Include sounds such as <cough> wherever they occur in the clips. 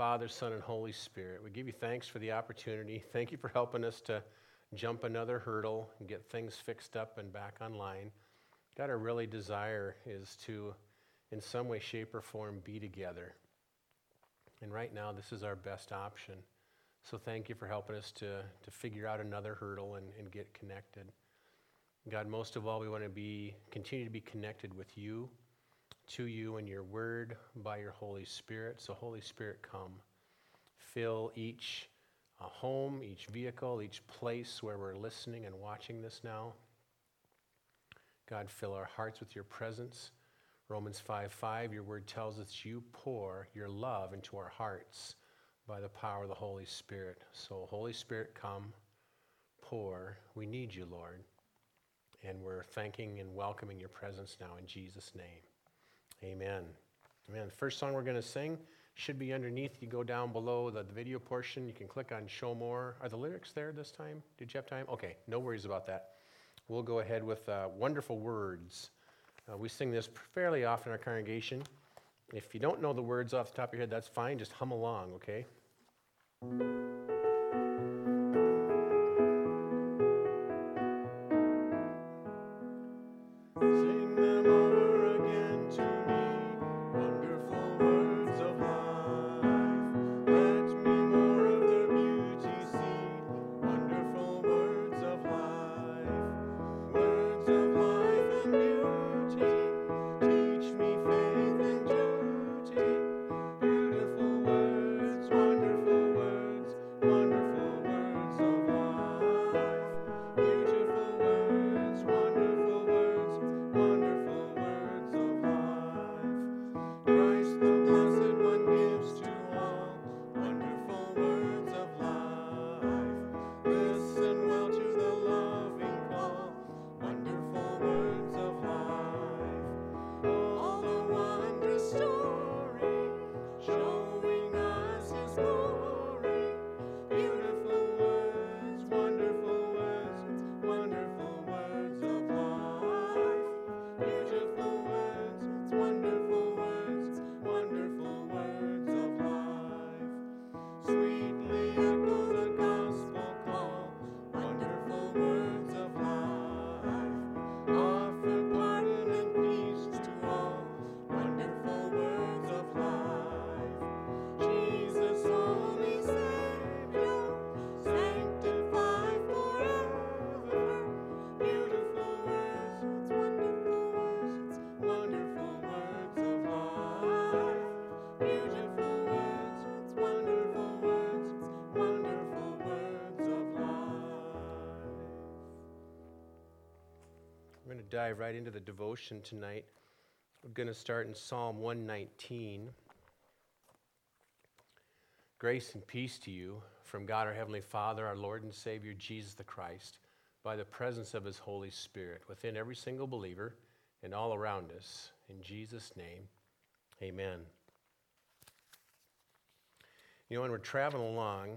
Father, Son, and Holy Spirit. We give you thanks for the opportunity. Thank you for helping us to jump another hurdle and get things fixed up and back online. God, our really desire is to, in some way, shape, or form, be together. And right now, this is our best option. So thank you for helping us to, to figure out another hurdle and, and get connected. God, most of all, we want to be continue to be connected with you, to you and your word by your Holy Spirit. So, Holy Spirit, come. Fill each uh, home, each vehicle, each place where we're listening and watching this now. God, fill our hearts with your presence. Romans 5 5, your word tells us you pour your love into our hearts by the power of the Holy Spirit. So, Holy Spirit, come, pour. We need you, Lord. And we're thanking and welcoming your presence now in Jesus' name. Amen. Amen. The first song we're going to sing should be underneath. You go down below the, the video portion. You can click on Show More. Are the lyrics there this time? Did you have time? Okay, no worries about that. We'll go ahead with uh, Wonderful Words. Uh, we sing this fairly often in our congregation. If you don't know the words off the top of your head, that's fine. Just hum along, okay? Dive right into the devotion tonight. We're going to start in Psalm 119. Grace and peace to you from God our Heavenly Father, our Lord and Savior Jesus the Christ, by the presence of His Holy Spirit within every single believer and all around us. In Jesus' name, amen. You know, when we're traveling along,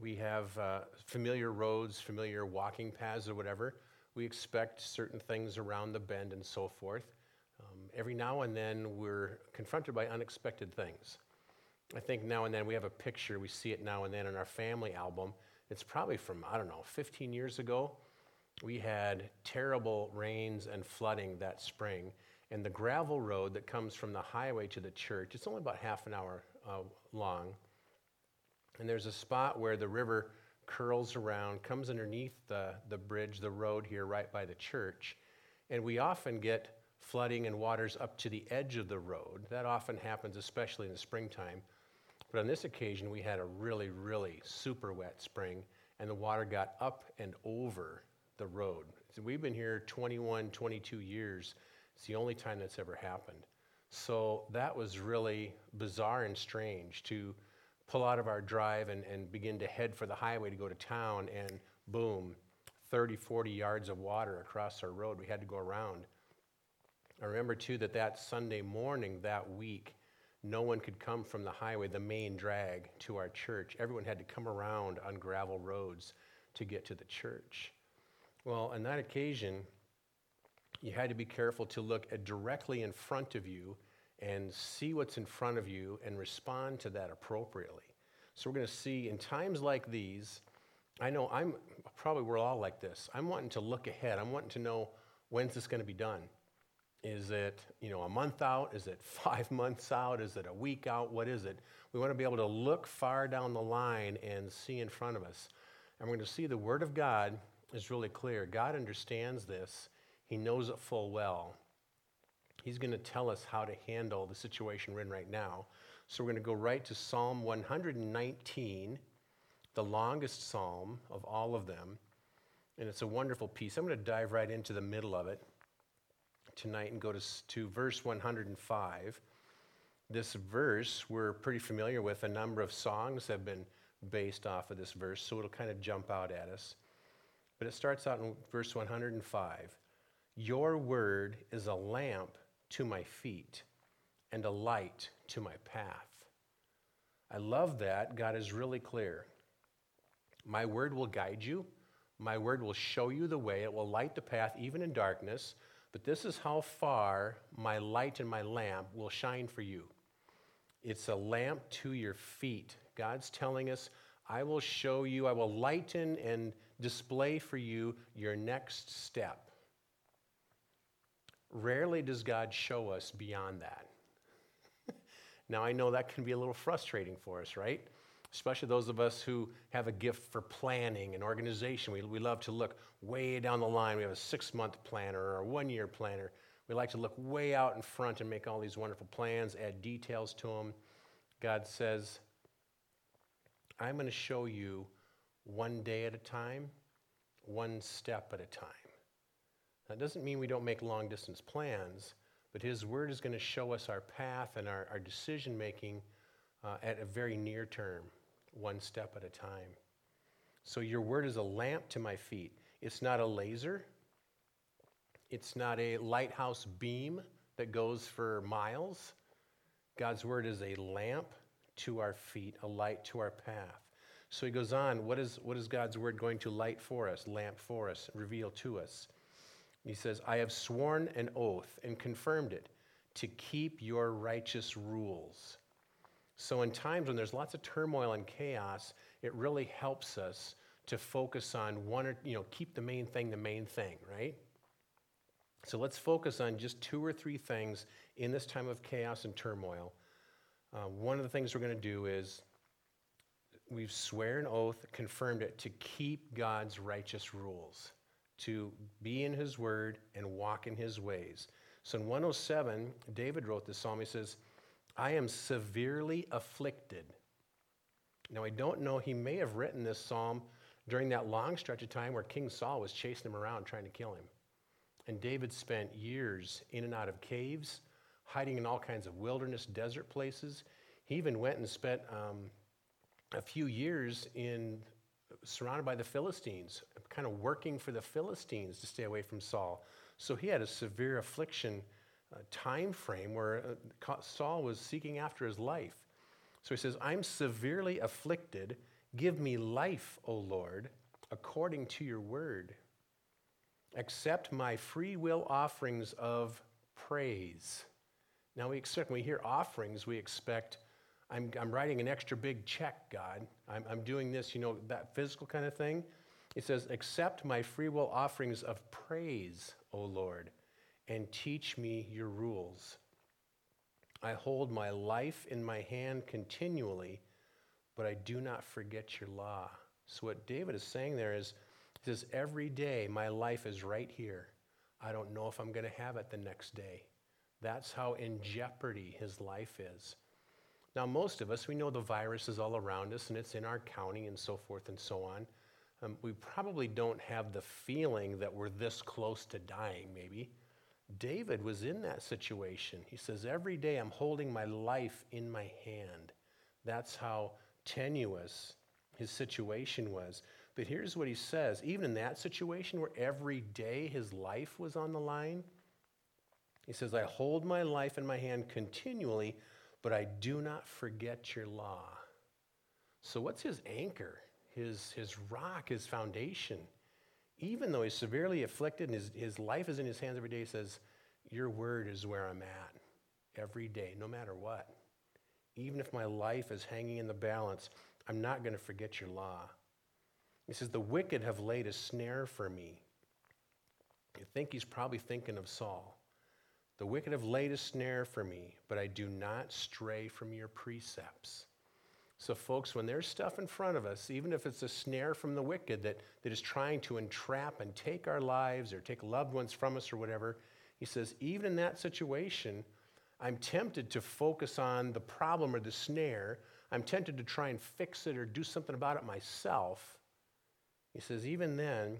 we have uh, familiar roads, familiar walking paths, or whatever. We expect certain things around the bend and so forth. Um, every now and then, we're confronted by unexpected things. I think now and then we have a picture, we see it now and then in our family album. It's probably from, I don't know, 15 years ago. We had terrible rains and flooding that spring, and the gravel road that comes from the highway to the church, it's only about half an hour uh, long. And there's a spot where the river curls around, comes underneath the, the bridge, the road here right by the church. And we often get flooding and waters up to the edge of the road. That often happens, especially in the springtime. But on this occasion, we had a really, really super wet spring, and the water got up and over the road. So we've been here 21, 22 years. It's the only time that's ever happened. So that was really bizarre and strange to pull out of our drive and, and begin to head for the highway to go to town, and boom, 30, 40 yards of water across our road. We had to go around. I remember too that that Sunday morning that week, no one could come from the highway, the main drag, to our church. Everyone had to come around on gravel roads to get to the church. Well, on that occasion, you had to be careful to look directly in front of you and see what's in front of you and respond to that appropriately. So we're going to see in times like these, I know I'm probably we're all like this. I'm wanting to look ahead. I'm wanting to know when's this going to be done. Is it, you know, a month out? Is it <laughs> 5 months out? Is it a week out? What is it? We want to be able to look far down the line and see in front of us. And we're going to see the word of God is really clear. God understands this. He knows it full well. He's going to tell us how to handle the situation we're in right now. So we're going to go right to Psalm 119, the longest psalm of all of them. And it's a wonderful piece. I'm going to dive right into the middle of it tonight and go to, to verse 105. This verse we're pretty familiar with. A number of songs have been based off of this verse, so it'll kind of jump out at us. But it starts out in verse 105 Your word is a lamp to my feet and a light to my path. I love that. God is really clear. My word will guide you. My word will show you the way. It will light the path even in darkness. But this is how far my light and my lamp will shine for you. It's a lamp to your feet. God's telling us, I will show you, I will lighten and display for you your next step. Rarely does God show us beyond that. <laughs> now, I know that can be a little frustrating for us, right? Especially those of us who have a gift for planning and organization. We, we love to look way down the line. We have a six month planner or a one year planner. We like to look way out in front and make all these wonderful plans, add details to them. God says, I'm going to show you one day at a time, one step at a time. That doesn't mean we don't make long distance plans, but His Word is going to show us our path and our, our decision making uh, at a very near term, one step at a time. So, your Word is a lamp to my feet. It's not a laser, it's not a lighthouse beam that goes for miles. God's Word is a lamp to our feet, a light to our path. So he goes on, what is, what is God's word going to light for us, lamp for us, reveal to us? He says, I have sworn an oath and confirmed it to keep your righteous rules. So, in times when there's lots of turmoil and chaos, it really helps us to focus on one or, you know, keep the main thing the main thing, right? So, let's focus on just two or three things in this time of chaos and turmoil. Uh, one of the things we're going to do is we've swear an oath, confirmed it to keep God's righteous rules to be in his word and walk in his ways. So in 107, David wrote this psalm. He says, I am severely afflicted. Now, I don't know, he may have written this psalm during that long stretch of time where King Saul was chasing him around trying to kill him. And David spent years in and out of caves, hiding in all kinds of wilderness, desert places. He even went and spent um, a few years in surrounded by the Philistines, kind of working for the Philistines to stay away from Saul. So he had a severe affliction uh, time frame where uh, Saul was seeking after his life. So he says, I'm severely afflicted. Give me life, O Lord, according to your word. Accept my free will offerings of praise. Now, we expect, when we hear offerings, we expect I'm, I'm writing an extra big check, God. I'm, I'm doing this, you know, that physical kind of thing. It says, Accept my free will offerings of praise, O Lord, and teach me your rules. I hold my life in my hand continually, but I do not forget your law. So, what David is saying there is, he says, Every day my life is right here. I don't know if I'm going to have it the next day. That's how in jeopardy his life is. Now, most of us, we know the virus is all around us and it's in our county and so forth and so on. Um, we probably don't have the feeling that we're this close to dying, maybe. David was in that situation. He says, Every day I'm holding my life in my hand. That's how tenuous his situation was. But here's what he says even in that situation where every day his life was on the line, he says, I hold my life in my hand continually but I do not forget your law. So, what's his anchor, his, his rock, his foundation? Even though he's severely afflicted and his, his life is in his hands every day, he says, Your word is where I'm at. every day, no matter what. Even if my life is hanging in the balance, I'm not going to forget your law. He says, The wicked have laid a snare for me. You think he's probably thinking of Saul. The wicked have laid a snare for me, but I do not stray from your precepts. So, folks, when there's stuff in front of us, even if it's a snare from the wicked that, that is trying to entrap and take our lives or take loved ones from us or whatever, he says, even in that situation, I'm tempted to focus on the problem or the snare. I'm tempted to try and fix it or do something about it myself. He says, even then,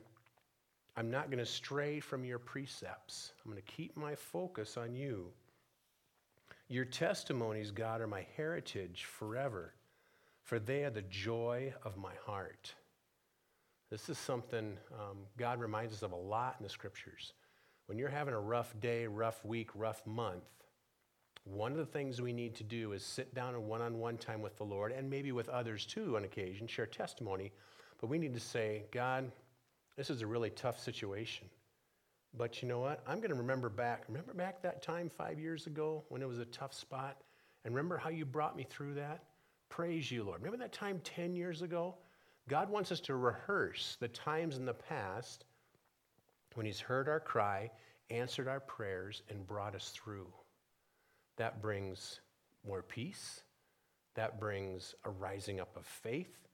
I'm not going to stray from your precepts. I'm going to keep my focus on you. Your testimonies, God, are my heritage forever for they are the joy of my heart. This is something um, God reminds us of a lot in the scriptures. When you're having a rough day, rough week, rough month, one of the things we need to do is sit down in one on one time with the Lord and maybe with others too on occasion, share testimony. But we need to say, God, this is a really tough situation. But you know what? I'm going to remember back. Remember back that time five years ago when it was a tough spot? And remember how you brought me through that? Praise you, Lord. Remember that time 10 years ago? God wants us to rehearse the times in the past when He's heard our cry, answered our prayers, and brought us through. That brings more peace. That brings a rising up of faith.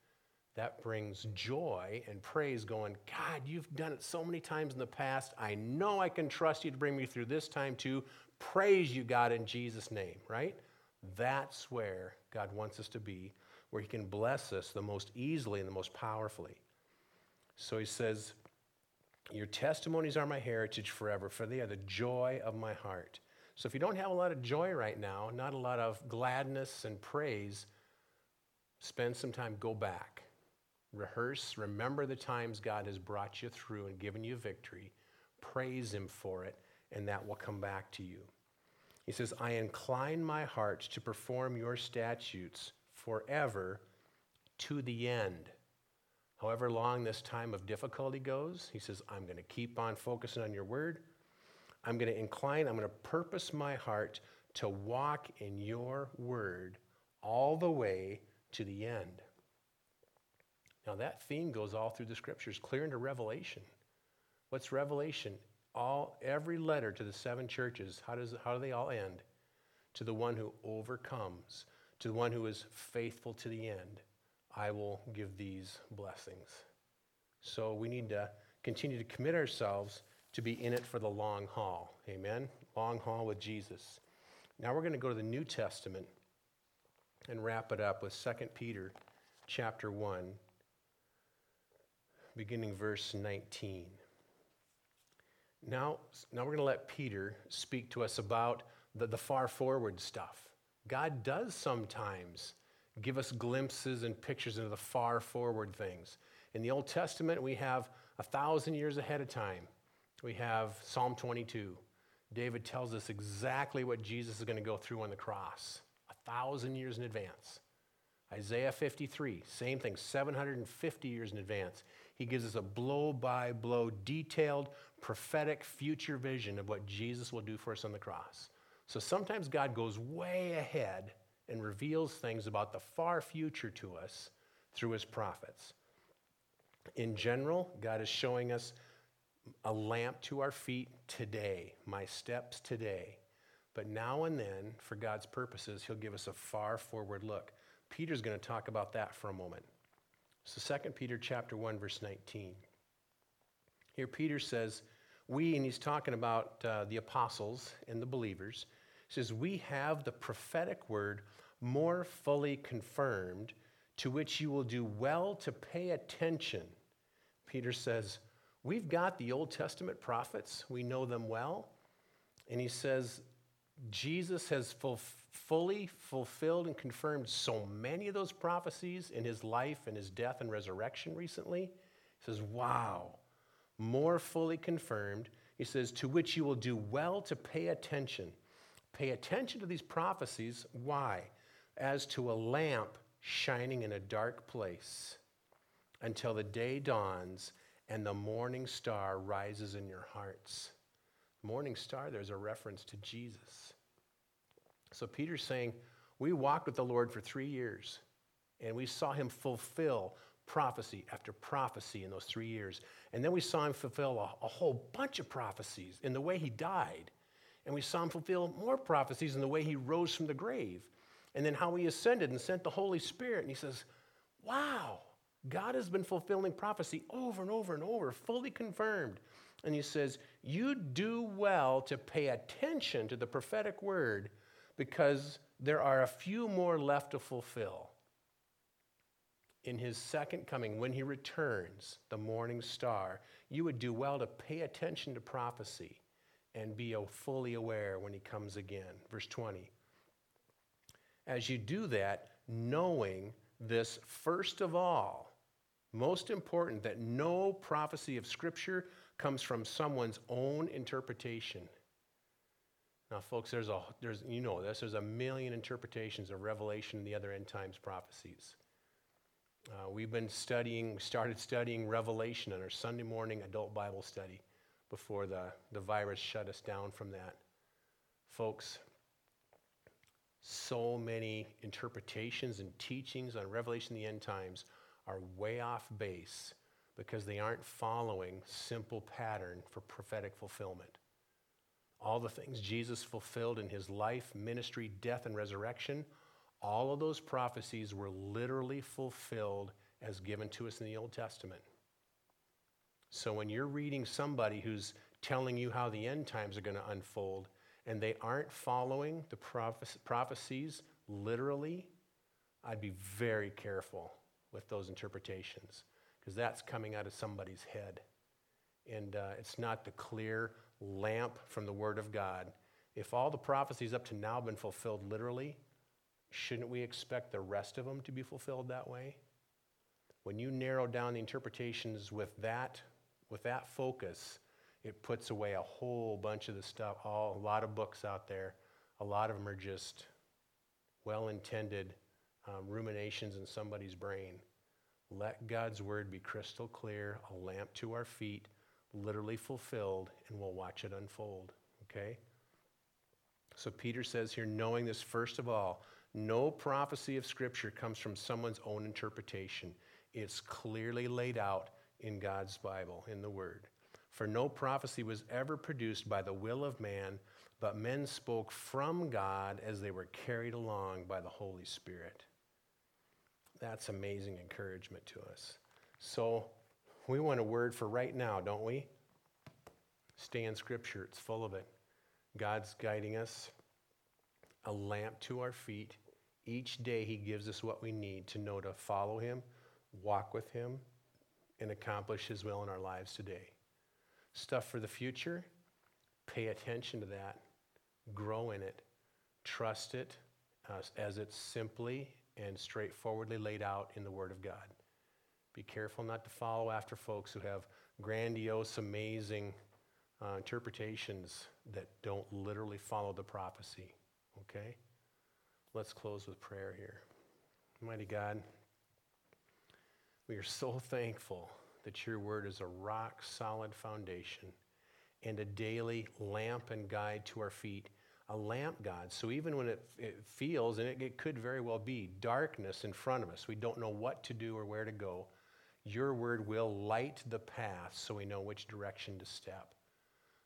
That brings joy and praise, going, God, you've done it so many times in the past. I know I can trust you to bring me through this time too. Praise you, God, in Jesus' name, right? That's where God wants us to be, where He can bless us the most easily and the most powerfully. So He says, Your testimonies are my heritage forever, for they are the joy of my heart. So if you don't have a lot of joy right now, not a lot of gladness and praise, spend some time, go back. Rehearse, remember the times God has brought you through and given you victory. Praise Him for it, and that will come back to you. He says, I incline my heart to perform your statutes forever to the end. However long this time of difficulty goes, he says, I'm going to keep on focusing on your word. I'm going to incline, I'm going to purpose my heart to walk in your word all the way to the end. Now, that theme goes all through the scriptures, clear into Revelation. What's Revelation? all every letter to the seven churches, how, does, how do they all end? To the one who overcomes, to the one who is faithful to the end, I will give these blessings. So we need to continue to commit ourselves to be in it for the long haul. Amen? Long haul with Jesus. Now we're going to go to the New Testament and wrap it up with 2 Peter chapter 1, beginning verse 19. Now, now we're going to let Peter speak to us about the, the far forward stuff. God does sometimes give us glimpses and pictures into the far forward things. In the Old Testament, we have a thousand years ahead of time. We have Psalm 22. David tells us exactly what Jesus is going to go through on the cross, a thousand years in advance. Isaiah 53, same thing, 750 years in advance. He gives us a blow by blow, detailed, prophetic future vision of what Jesus will do for us on the cross. So sometimes God goes way ahead and reveals things about the far future to us through his prophets. In general, God is showing us a lamp to our feet today, my steps today. But now and then, for God's purposes, he'll give us a far forward look. Peter's going to talk about that for a moment. So 2 Peter chapter 1 verse 19. Here Peter says, we, and he's talking about uh, the apostles and the believers, says, we have the prophetic word more fully confirmed, to which you will do well to pay attention. Peter says, We've got the Old Testament prophets, we know them well. And he says, Jesus has full, fully fulfilled and confirmed so many of those prophecies in his life and his death and resurrection recently. He says, Wow, more fully confirmed. He says, To which you will do well to pay attention. Pay attention to these prophecies. Why? As to a lamp shining in a dark place until the day dawns and the morning star rises in your hearts. Morning star, there's a reference to Jesus. So Peter's saying, We walked with the Lord for three years, and we saw him fulfill prophecy after prophecy in those three years. And then we saw him fulfill a, a, whole bunch of prophecies in the way he died. And we saw him fulfill more prophecies in the way he rose from the grave. And then how he ascended and sent the Holy Spirit. And he says, Wow, God has been fulfilling prophecy over and over and over, fully confirmed. And he says, You do well to pay attention to the prophetic word because there are a few more left to fulfill in his second coming, when he returns, the morning star, you would do well to pay attention to prophecy and be fully aware when he comes again. Verse 20. As you do that, knowing this first of all, most important that no prophecy of Scripture comes from someone's own interpretation. Now, folks, there's a there's you know this. There's a million interpretations of Revelation and the other end times prophecies. Uh, we've been studying, started studying Revelation in our Sunday morning adult Bible study before the, the virus shut us down from that. Folks, so many interpretations and teachings on Revelation and the end times are way off base because they aren't following simple pattern for prophetic fulfillment. All the things Jesus fulfilled in his life, ministry, death, and resurrection all of those prophecies were literally fulfilled as given to us in the Old Testament. So when you're reading somebody who's telling you how the end times are going to unfold and they aren't following the prophecies literally, I'd be very careful with those interpretations because that's coming out of somebody's head. And uh, it's not the clear lamp from the Word of God. If all the prophecies up to now have been fulfilled literally, shouldn't we expect the rest of them to be fulfilled that way? When you narrow down the interpretations with that, with that focus, it puts away a whole bunch of the stuff, all, a lot of books out there. A lot of them are just well intended um, ruminations in somebody's brain. Let God's word be crystal clear, a lamp to our feet, literally fulfilled, and we'll watch it unfold. Okay? So Peter says here, knowing this first of all, no prophecy of Scripture comes from someone's own interpretation. It's clearly laid out in God's Bible, in the Word. For no prophecy was ever produced by the will of man, but men spoke from God as they were carried along by the Holy Spirit. That's amazing encouragement to us. So, we want a word for right now, don't we? Stay in Scripture, it's full of it. God's guiding us, a lamp to our feet, each day, He gives us what we need to know to follow Him, walk with Him, and accomplish His will in our lives today. Stuff for the future, pay attention to that, grow in it, trust it uh, as it's simply and straightforwardly laid out in the Word of God. Be careful not to follow after folks who have grandiose, amazing uh, interpretations that don't literally follow the prophecy. Okay? Let's close with prayer here. Mighty God, we are so thankful that your word is a rock solid foundation and a daily lamp and guide to our feet. A lamp, God. So even when it, it feels, and it, it could very well be, darkness in front of us, we don't know what to do or where to go, your word will light the path so we know which direction to step.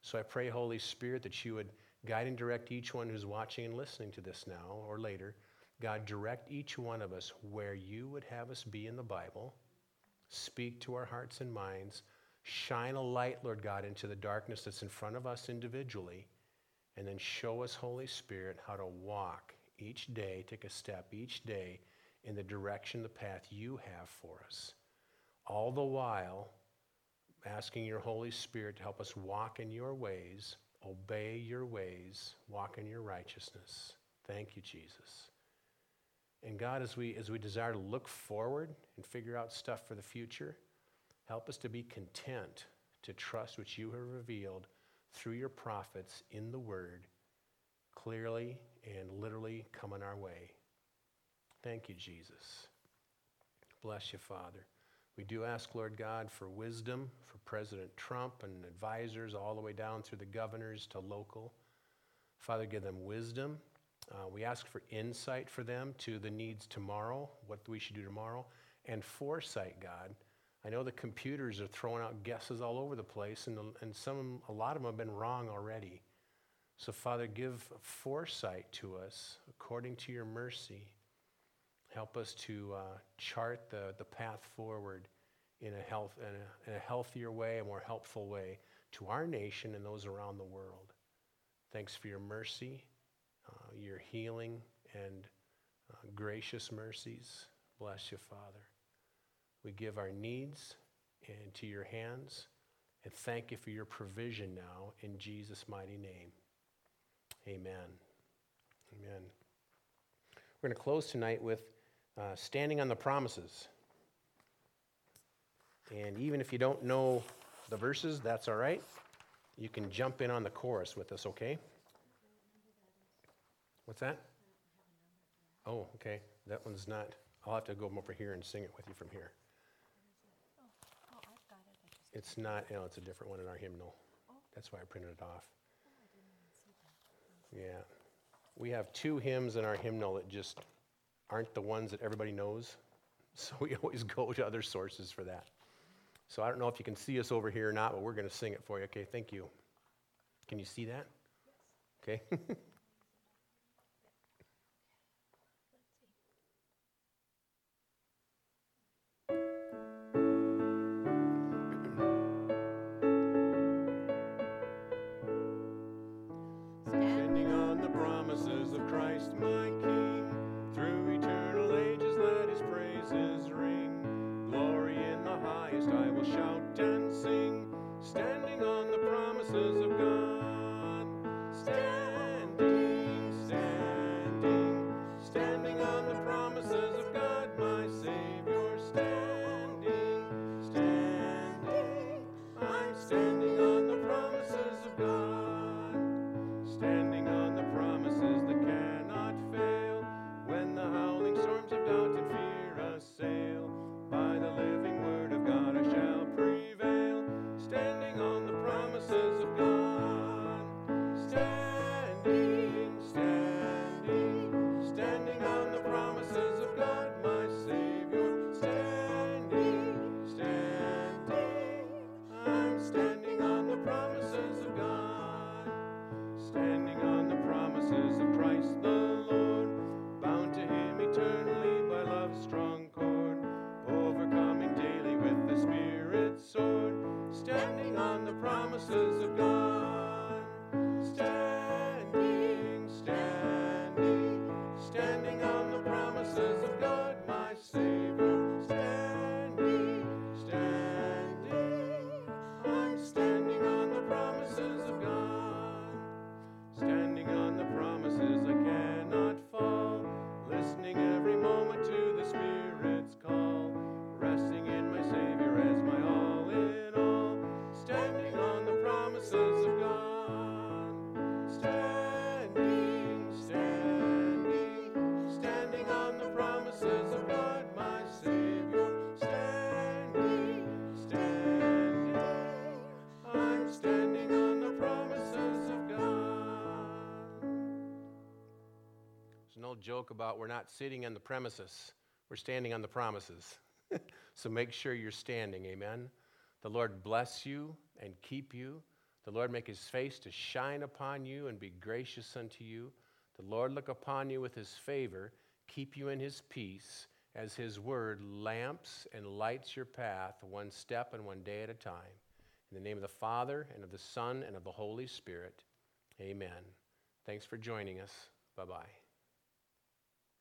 So I pray, Holy Spirit, that you would Guide and direct each one who's watching and listening to this now or later. God, direct each one of us where you would have us be in the Bible. Speak to our hearts and minds. Shine a light, Lord God, into the darkness that's in front of us individually. And then show us, Holy Spirit, how to walk each day, take a step each day in the direction, the path you have for us. All the while, asking your Holy Spirit to help us walk in your ways obey your ways, walk in your righteousness. Thank you, Jesus. And God, as we, as we desire to look forward and figure out stuff for the future, help us to be content to trust what you have revealed through your prophets in the Word, clearly and literally coming our way. Thank you, Jesus. Bless you, Father. We do ask, Lord God, for wisdom for President Trump and advisors all the way down through the governors to local. Father, give them wisdom Uh, we ask for insight for them to the needs tomorrow, what we should do tomorrow, and foresight, God. I know the computers are throwing out guesses all over the place, and, and some, a lot of them have been wrong already. So, Father, give foresight to us according to your mercy. Help us to uh, chart the, the path forward in a, health, in, a, in a healthier way, a more helpful way to our nation and those around the world. Thanks for your mercy, uh, your healing, and uh, gracious mercies. Bless you, Father. We give our needs into your hands and thank you for your provision now in Jesus' mighty name. Amen. Amen. We're going to close tonight with uh, standing on the promises. And even if you don't know the verses, that's all right. You can jump in on the chorus with us, okay? What's that? Oh, okay. That one's not. I'll have to go over here and sing it with you from here. It's not, you know, it's a different one in our hymnal. That's why I printed it off. Yeah. We have two hymns in our hymnal that just aren't the ones that everybody knows. <laughs> So we always go to other sources for that. So I don't know if you can see us over here or not, but we're going to sing it for you. Okay, thank you. Can you see that? Yes. Okay. <laughs> About we're not sitting on the premises, we're standing on the promises. <laughs> so make sure you're standing, amen. The Lord bless you and keep you. The Lord make his face to shine upon you and be gracious unto you. The Lord look upon you with his favor, keep you in his peace, as his word lamps and lights your path one step and one day at a time. In the name of the Father, and of the Son, and of the Holy Spirit, amen. Thanks for joining us. Bye bye.